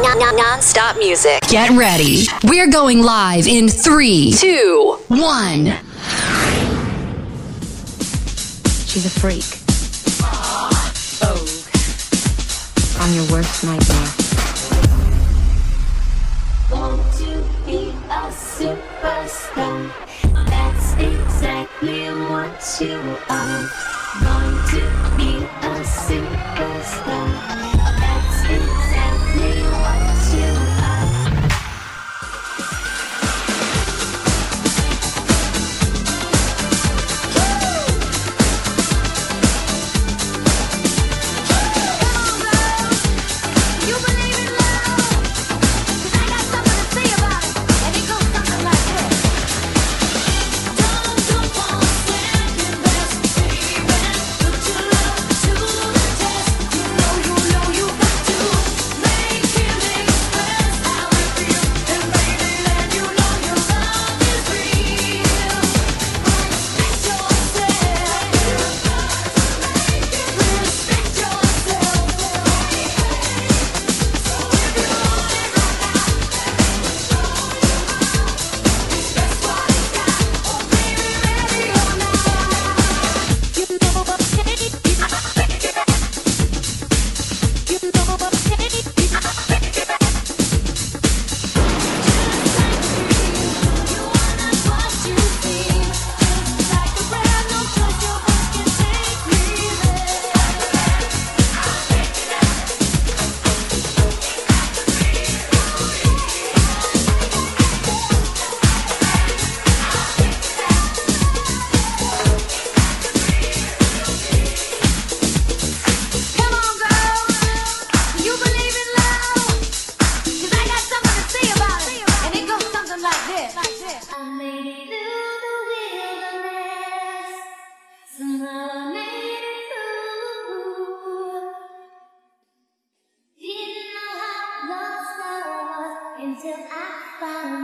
Non-stop music. Get ready. We're going live in three, two, one. She's a freak. Oh. I'm your worst nightmare. Want to be a superstar? That's exactly what you are.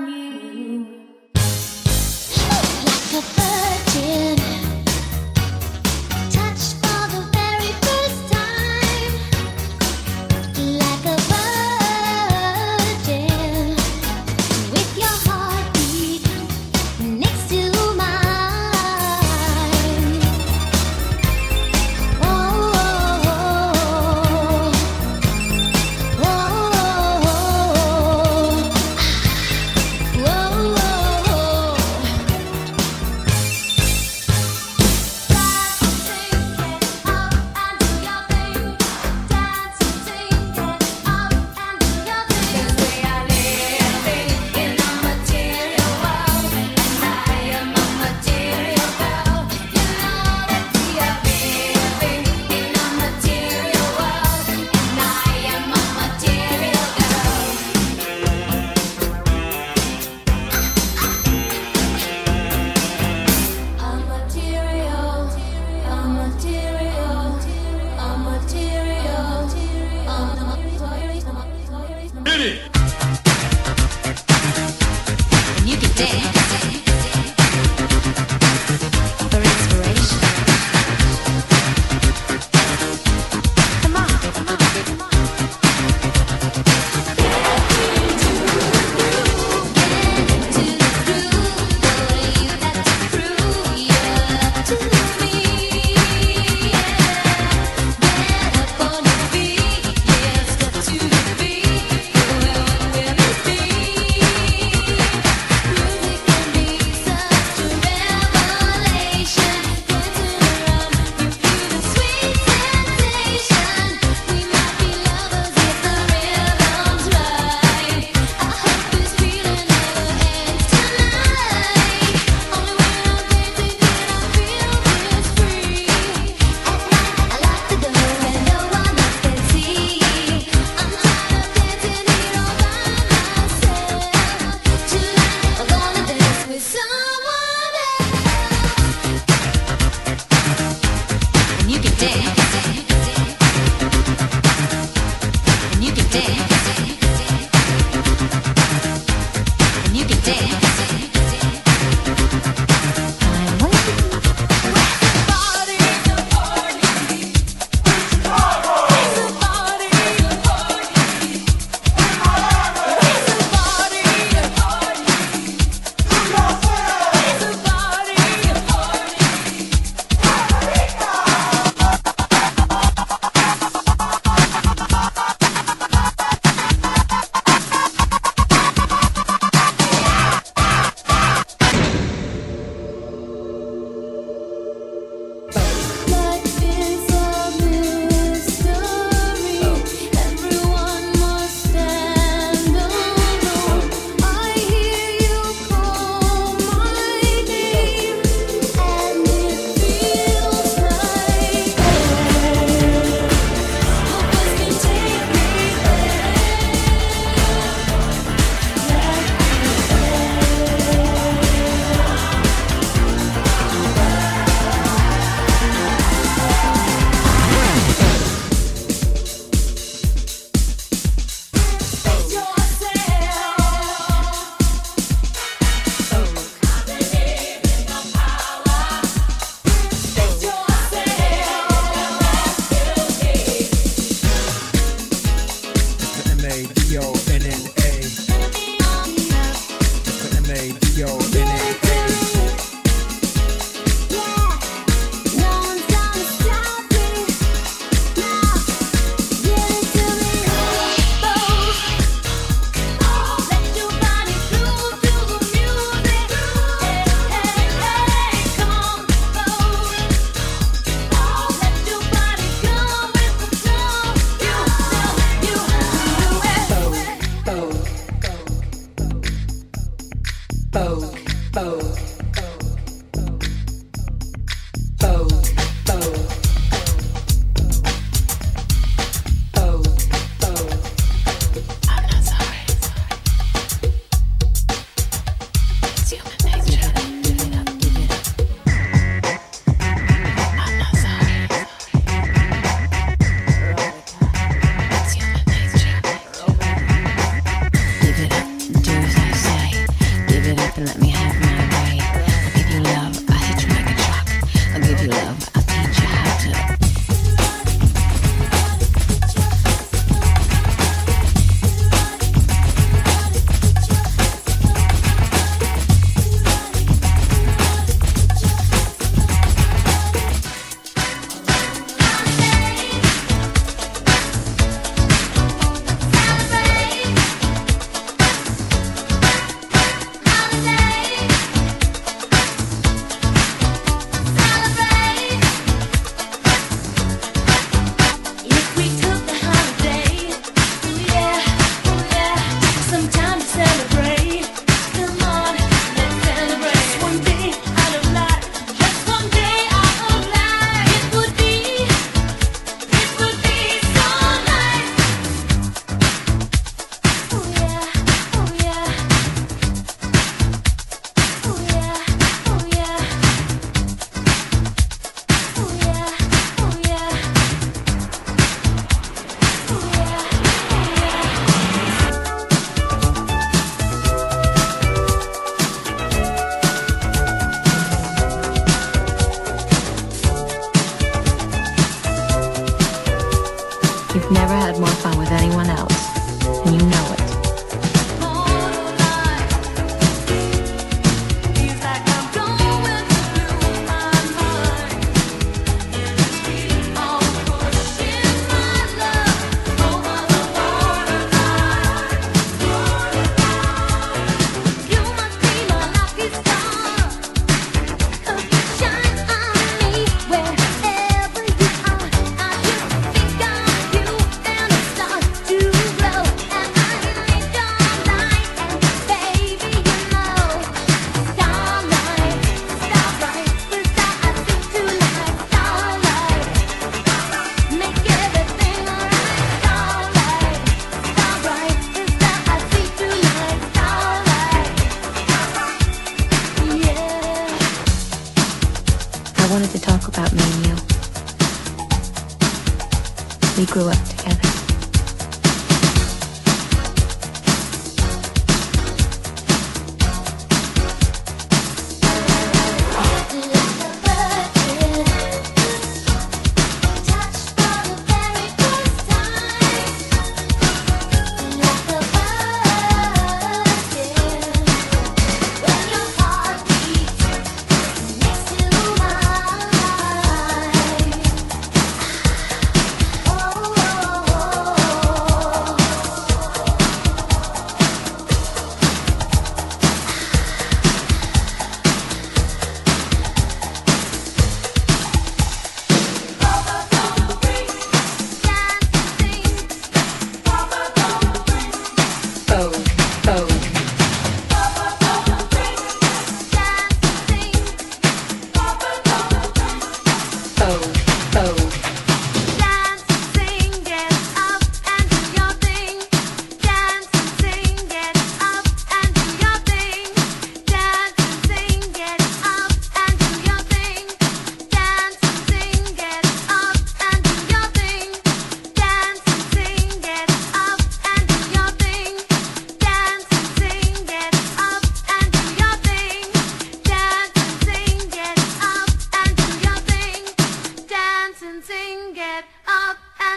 you. Vogue. love. Never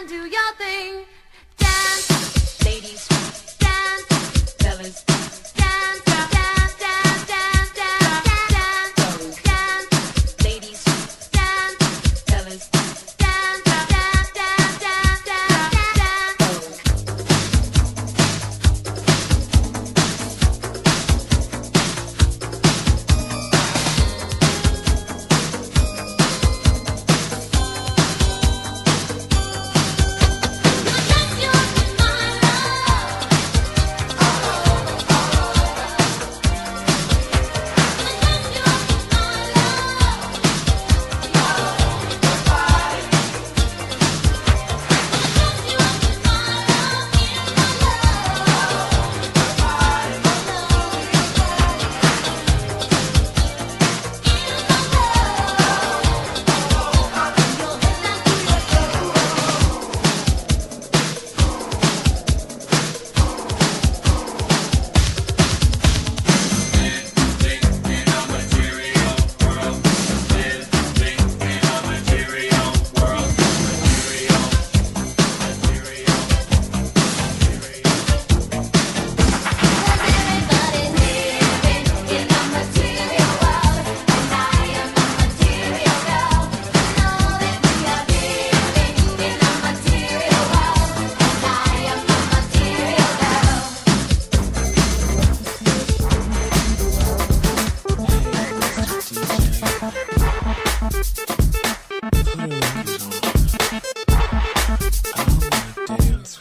and do your thing.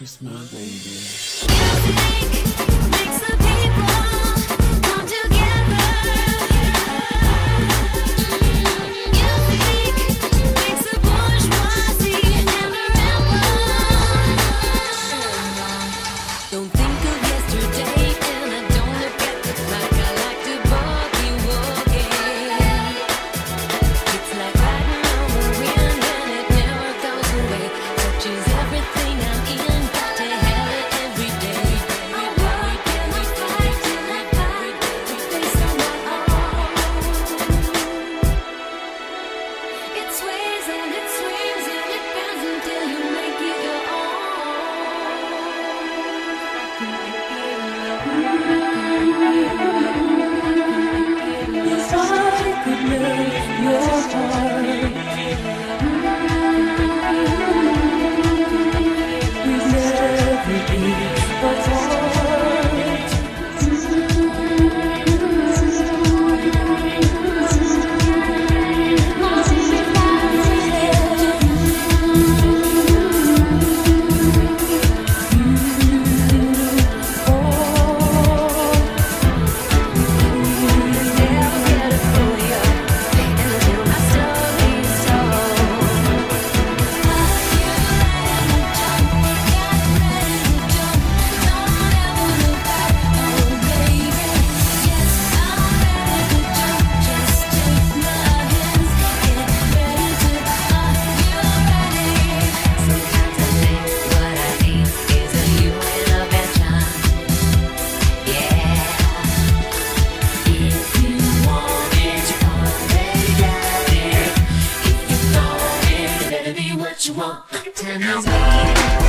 Don't Ten years